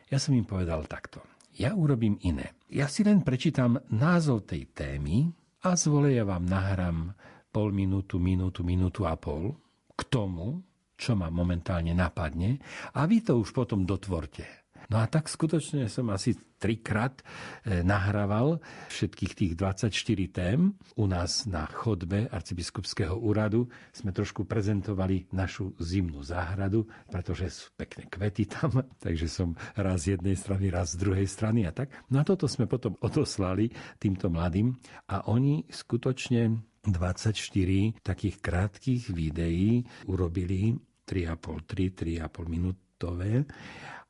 Ja som im povedal takto. Ja urobím iné. Ja si len prečítam názov tej témy a zvoleja vám nahrám pol minútu, minútu, minútu a pol k tomu, čo ma momentálne napadne a vy to už potom dotvorte. No a tak skutočne som asi trikrát e, nahrával všetkých tých 24 tém. U nás na chodbe arcibiskupského úradu sme trošku prezentovali našu zimnú záhradu, pretože sú pekné kvety tam, takže som raz z jednej strany, raz z druhej strany a tak. No a toto sme potom odoslali týmto mladým a oni skutočne 24 takých krátkých videí urobili 3,5, 3, 3,5 minútové.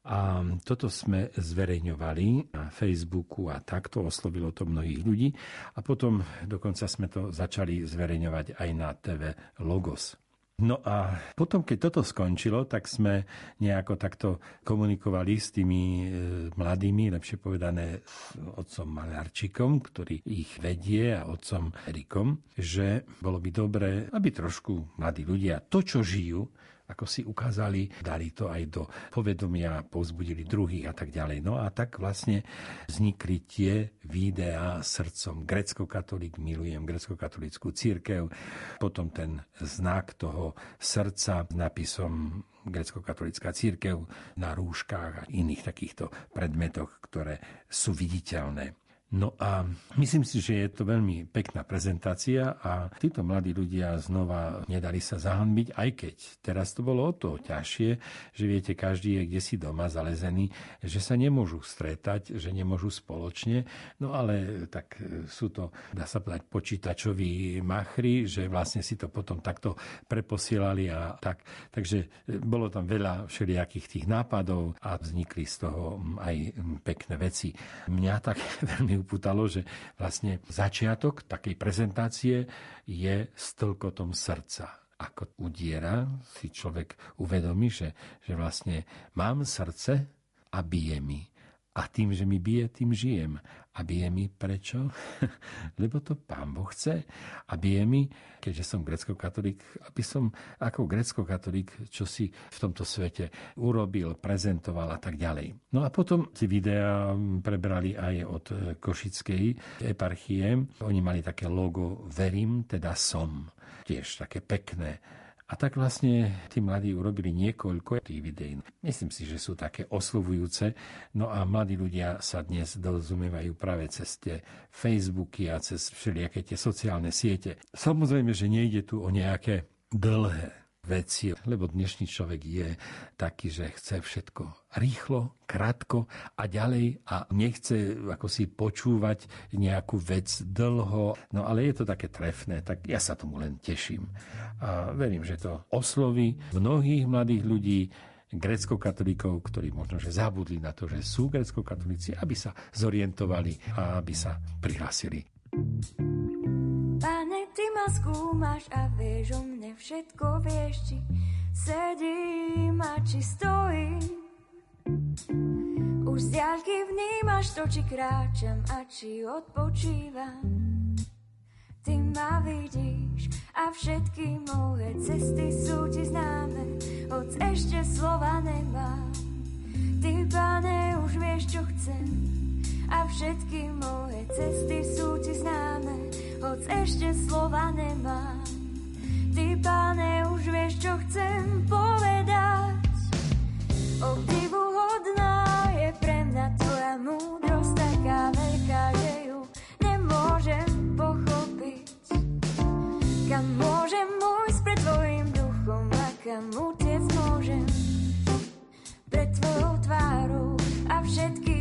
A toto sme zverejňovali na Facebooku a takto oslovilo to mnohých ľudí. A potom dokonca sme to začali zverejňovať aj na TV Logos. No a potom, keď toto skončilo, tak sme nejako takto komunikovali s tými e, mladými, lepšie povedané s otcom Malarčikom, ktorý ich vedie a otcom Erikom, že bolo by dobré, aby trošku mladí ľudia to, čo žijú, ako si ukázali, dali to aj do povedomia, povzbudili druhých a tak ďalej. No a tak vlastne vznikli tie videá srdcom. Grecko-katolík, milujem grecko-katolickú církev, potom ten znak toho srdca s nápisom grecko-katolická církev na rúškach a iných takýchto predmetoch, ktoré sú viditeľné. No a myslím si, že je to veľmi pekná prezentácia a títo mladí ľudia znova nedali sa zahanbiť, aj keď teraz to bolo o to ťažšie, že viete, každý je kde si doma zalezený, že sa nemôžu stretať, že nemôžu spoločne, no ale tak sú to, dá sa povedať, počítačoví machry, že vlastne si to potom takto preposielali a tak. Takže bolo tam veľa všelijakých tých nápadov a vznikli z toho aj pekné veci. Mňa tak veľmi upútalo, že vlastne začiatok takej prezentácie je stĺkotom srdca ako udiera, si človek uvedomí, že, že vlastne mám srdce a bije mi. A tým, že mi bije, tým žijem. A bije mi prečo? Lebo to pán Boh chce. A bije mi, keďže som grecko-katolík, aby som ako grecko-katolík, čo si v tomto svete urobil, prezentoval a tak ďalej. No a potom tie videá prebrali aj od Košickej eparchie. Oni mali také logo Verím, teda som. Tiež také pekné a tak vlastne tí mladí urobili niekoľko tých videí. Myslím si, že sú také oslovujúce. No a mladí ľudia sa dnes dorozumievajú práve cez tie Facebooky a cez všelijaké tie sociálne siete. Samozrejme, že nejde tu o nejaké dlhé veci, lebo dnešný človek je taký, že chce všetko rýchlo, krátko a ďalej a nechce ako si počúvať nejakú vec dlho. No ale je to také trefné, tak ja sa tomu len teším. A verím, že to osloví mnohých mladých ľudí, grecko-katolíkov, ktorí možno, že zabudli na to, že sú grecko-katolíci, aby sa zorientovali a aby sa prihlásili. Ty ma skúmaš a vieš o mne všetko, vieš, či sedím a či stojím. Už z diaľky vnímaš to, či kráčam a či odpočívam. Ty ma vidíš a všetky moje cesty sú ti známe, hoď ešte slova nemám. Ty, pane, už vieš, čo chcem a všetky moje cesty sú ti známe, hoď ešte slova nemám. Ty, páne, už vieš, čo chcem povedať. Obdivu hodná je pre mňa tvoja múdrosť taká veľká, že ju nemôžem pochopiť. Kam môžem môjsť pred tvojim duchom a kam utiec môžem pred tvojou tvárou a všetky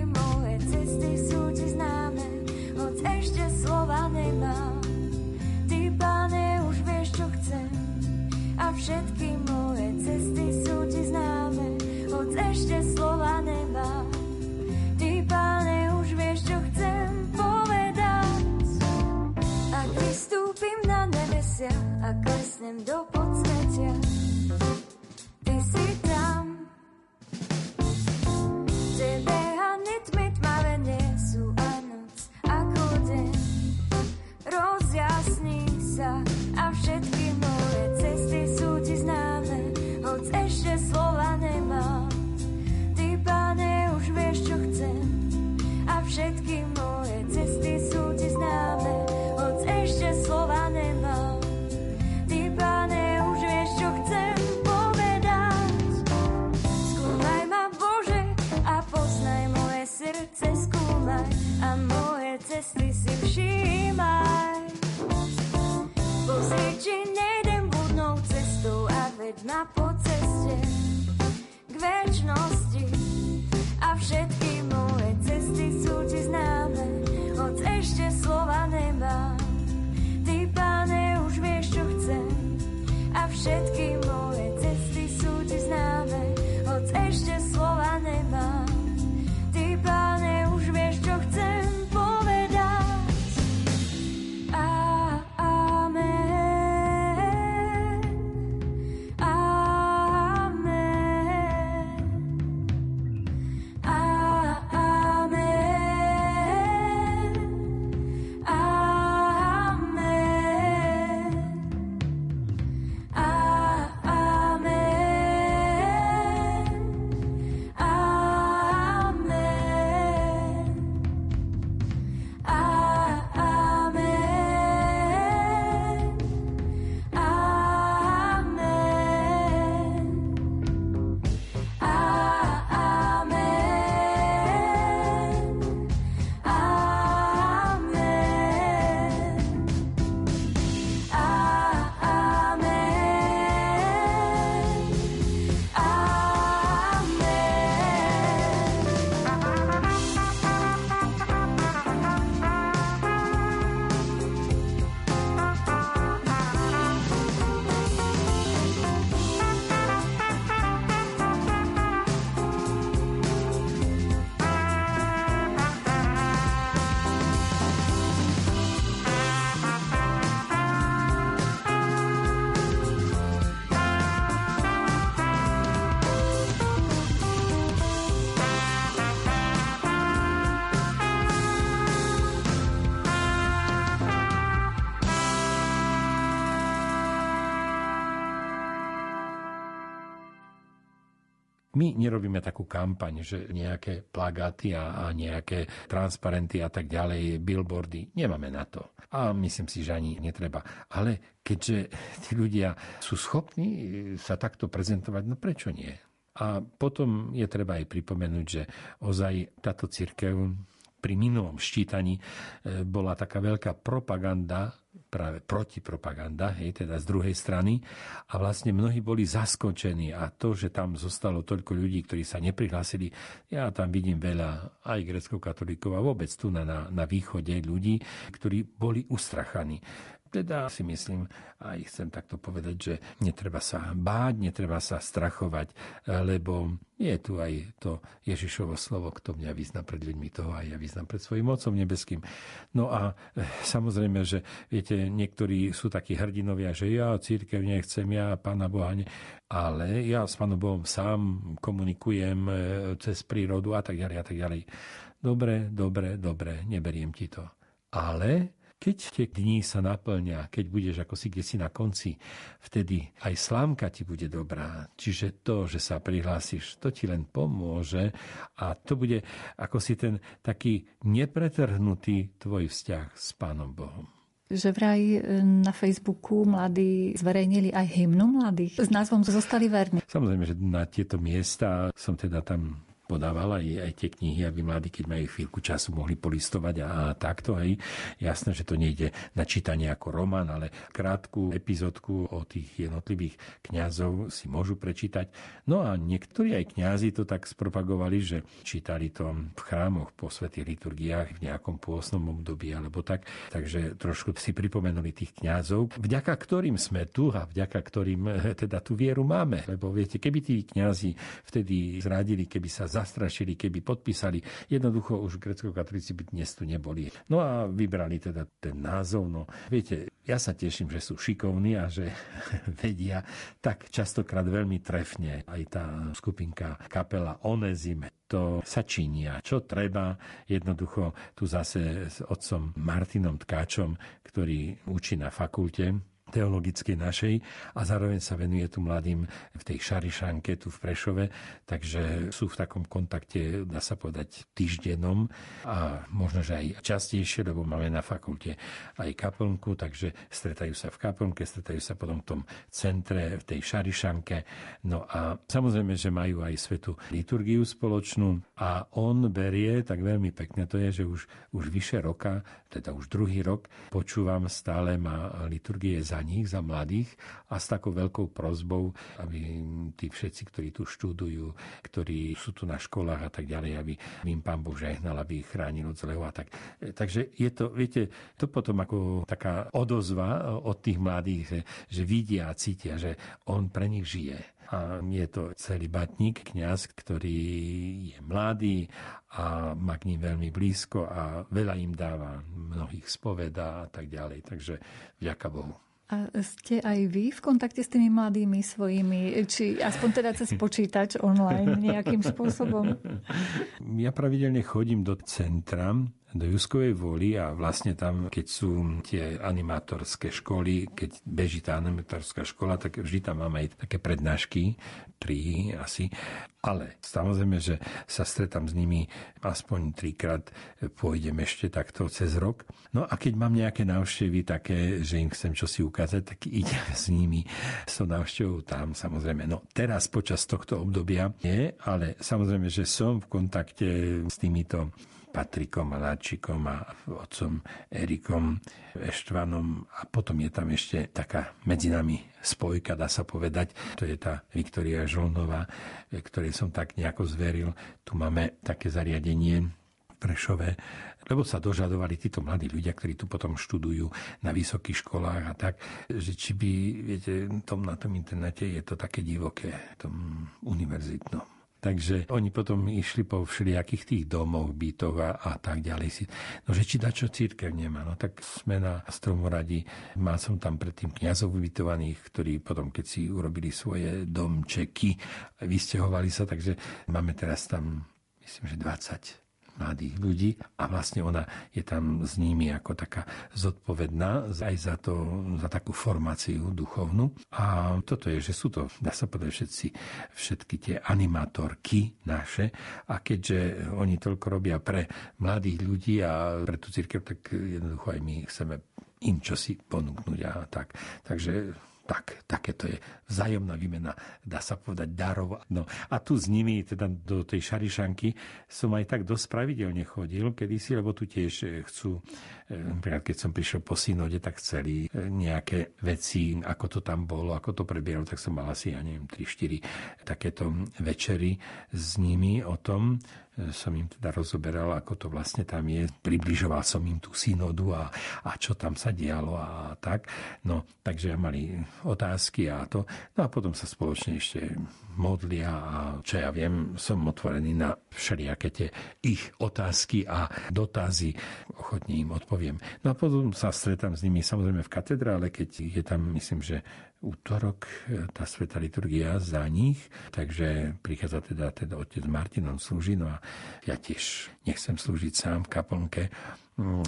My nerobíme takú kampaň, že nejaké plagáty a, a nejaké transparenty a tak ďalej, billboardy, nemáme na to. A myslím si, že ani netreba. Ale keďže tí ľudia sú schopní sa takto prezentovať, no prečo nie? A potom je treba aj pripomenúť, že ozaj táto církev pri minulom ščítaní e, bola taká veľká propaganda, práve protipropaganda, hej, teda z druhej strany. A vlastne mnohí boli zaskočení a to, že tam zostalo toľko ľudí, ktorí sa neprihlásili, ja tam vidím veľa aj grecko-katolíkov a vôbec tu na, na, na východe ľudí, ktorí boli ustrachaní. Teda si myslím, aj chcem takto povedať, že netreba sa báť, netreba sa strachovať, lebo je tu aj to Ježišovo slovo, kto mňa vyzna pred ľuďmi, toho aj ja vyznam pred svojim Otcom nebeským. No a eh, samozrejme, že viete, niektorí sú takí hrdinovia, že ja církev nechcem, ja Pána Boha ne... Ale ja s Pánom Bohom sám komunikujem eh, cez prírodu a tak ďalej a tak ďalej. Dobre, dobre, dobre, neberiem ti to. Ale keď tie dní sa naplňa, keď budeš ako si kde si na konci, vtedy aj slávka ti bude dobrá. Čiže to, že sa prihlásiš, to ti len pomôže a to bude ako si ten taký nepretrhnutý tvoj vzťah s Pánom Bohom že vraj e, na Facebooku mladí zverejnili aj hymnu mladých s názvom Zostali verní. Samozrejme, že na tieto miesta som teda tam podával aj, tie knihy, aby mladí, keď majú chvíľku času, mohli polistovať a, a takto. Hej. Jasné, že to nejde na čítanie ako román, ale krátku epizódku o tých jednotlivých kňazov si môžu prečítať. No a niektorí aj kňazi to tak spropagovali, že čítali to v chrámoch po svetých liturgiách v nejakom pôsnom období alebo tak. Takže trošku si pripomenuli tých kňazov, vďaka ktorým sme tu a vďaka ktorým teda tú vieru máme. Lebo viete, keby tí kňazi vtedy zradili, keby sa zastrašili, keby podpísali. Jednoducho už grecko-katolíci by dnes tu neboli. No a vybrali teda ten názov. No, viete, ja sa teším, že sú šikovní a že vedia tak častokrát veľmi trefne aj tá skupinka kapela Onezime to sa činia. Čo treba, jednoducho tu zase s otcom Martinom Tkáčom, ktorý učí na fakulte teologickej našej a zároveň sa venuje tu mladým v tej Šarišanke tu v Prešove, takže sú v takom kontakte, dá sa povedať, týždenom a možno, že aj častejšie, lebo máme na fakulte aj kaplnku, takže stretajú sa v kaplnke, stretajú sa potom v tom centre, v tej Šarišanke. No a samozrejme, že majú aj svetu liturgiu spoločnú a on berie, tak veľmi pekne to je, že už, už vyše roka, teda už druhý rok, počúvam stále má liturgie za za nich, za mladých a s takou veľkou prozbou, aby tí všetci, ktorí tu študujú, ktorí sú tu na školách a tak ďalej, aby im pán Boh žehnal, aby ich chránil od zlého a tak. Takže je to, viete, to potom ako taká odozva od tých mladých, že, že vidia a cítia, že on pre nich žije. A je to celý batník, kňaz, ktorý je mladý a má k ním veľmi blízko a veľa im dáva, mnohých spovedá a tak ďalej. Takže vďaka Bohu. A ste aj vy v kontakte s tými mladými svojimi, či aspoň teda cez počítač online nejakým spôsobom? Ja pravidelne chodím do centra do Juskovej voli a vlastne tam, keď sú tie animátorské školy, keď beží tá animátorská škola, tak vždy tam máme aj také prednášky, tri asi. Ale samozrejme, že sa stretám s nimi aspoň trikrát, pôjdem ešte takto cez rok. No a keď mám nejaké návštevy také, že im chcem čosi ukázať, tak idem s nimi s tou návštevou tam samozrejme. No teraz počas tohto obdobia nie, ale samozrejme, že som v kontakte s týmito Patrikom Aláčikom a otcom Erikom Eštvanom a potom je tam ešte taká medzi nami spojka, dá sa povedať. To je tá Viktoria Žolnová, ktorej som tak nejako zveril. Tu máme také zariadenie v Prešove, lebo sa dožadovali títo mladí ľudia, ktorí tu potom študujú na vysokých školách a tak, že či by, viete, tom, na tom internete je to také divoké, tom univerzitnom. Takže oni potom išli po všelijakých tých domoch, bytoch a, a tak ďalej. No, že či dačo církev nemá. No tak sme na Stromoradi. Mal som tam predtým kniazov ubytovaných, ktorí potom, keď si urobili svoje domčeky, vysťahovali sa, takže máme teraz tam, myslím, že 20 mladých ľudí a vlastne ona je tam s nimi ako taká zodpovedná aj za, to, za takú formáciu duchovnú. A toto je, že sú to, dá sa povedať, všetci, všetky tie animátorky naše a keďže oni toľko robia pre mladých ľudí a pre tú církev, tak jednoducho aj my chceme im čosi ponúknuť a tak. Takže tak, také to je vzájomná výmena, dá sa povedať, darov. No a tu s nimi, teda do tej Šarišanky, som aj tak dosť pravidelne chodil kedysi, lebo tu tiež eh, chcú, keď som prišiel po synode, tak chceli eh, nejaké veci, ako to tam bolo, ako to prebiehalo, tak som mal asi, ja neviem, 3-4 takéto večery s nimi o tom, som im teda rozoberal, ako to vlastne tam je. Približoval som im tú synodu a, a čo tam sa dialo a tak. No, takže mali otázky a to. No a potom sa spoločne ešte modlia a čo ja viem, som otvorený na všelijaké tie ich otázky a dotazy. Ochotne im odpoviem. No a potom sa stretám s nimi samozrejme v katedrále, keď je tam, myslím, že útorok e, tá sveta liturgia za nich, takže prichádza teda, teda otec Martin, on slúži, no a ja tiež nechcem slúžiť sám v kaplnke,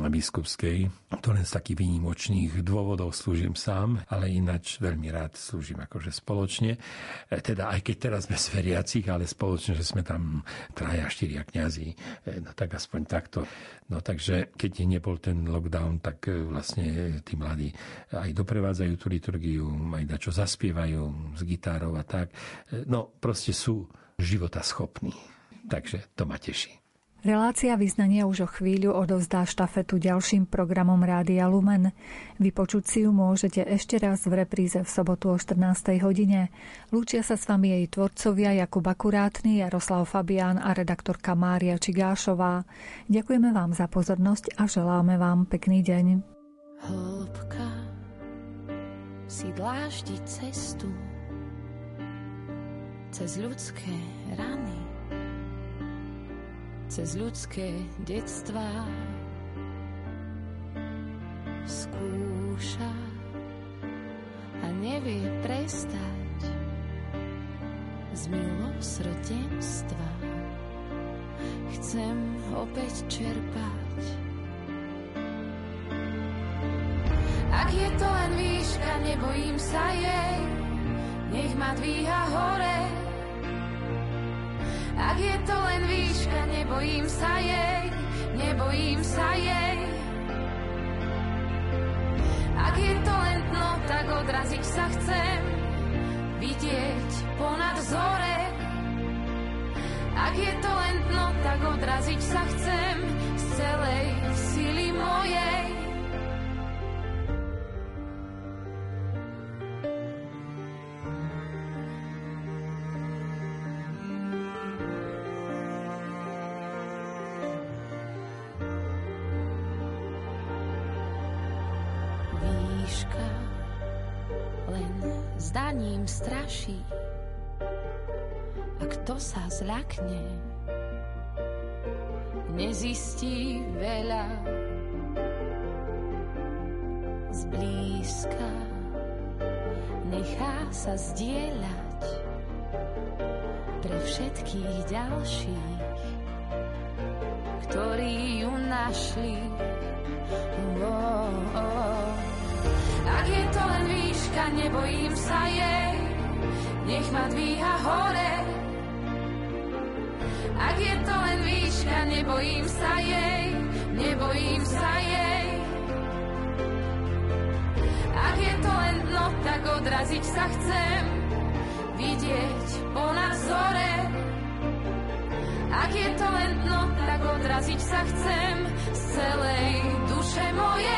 biskupskej. To len z takých výnimočných dôvodov slúžim sám, ale ináč veľmi rád slúžim akože spoločne. E, teda aj keď teraz bez veriacich, ale spoločne, že sme tam traja, štyria kňazí, e, no tak aspoň takto. No takže keď nebol ten lockdown, tak e, vlastne tí mladí aj doprevádzajú tú liturgiu, aj da čo zaspievajú s gitárou a tak. No proste sú života schopní. Takže to ma teší. Relácia vyznania už o chvíľu odovzdá štafetu ďalším programom Rádia Lumen. Vypočuť si ju môžete ešte raz v repríze v sobotu o 14. hodine. Lúčia sa s vami jej tvorcovia Jakub Akurátny, Jaroslav Fabián a redaktorka Mária Čigášová. Ďakujeme vám za pozornosť a želáme vám pekný deň. Hĺbka si dláždi cestu cez ľudské rany cez ľudské detstva skúša a nevie prestať z milosrdenstva. Chcem opäť čerpať. Ak je to len výška, nebojím sa jej, nech ma dvíha hore, ak je to len výška, nebojím sa jej, nebojím sa jej. Ak je to len dno, tak odraziť sa chcem, vidieť ponad zore. Ak je to len dno, tak odraziť sa chcem z celej sily mojej. Zdaním straší. A kto sa zľakne, nezistí veľa. Zblízka nechá sa zdieľať pre všetkých ďalších, ktorí ju našli. Oh, oh, oh. Je to len výška, nebojím sa jej, nech ma dvíha hore. Ak je to len výška, nebojím sa jej, nebojím sa jej. Ak je to len dno, tak odraziť sa chcem, vidieť ponad zore. Ak je to len dno, tak odraziť sa chcem z celej duše mojej.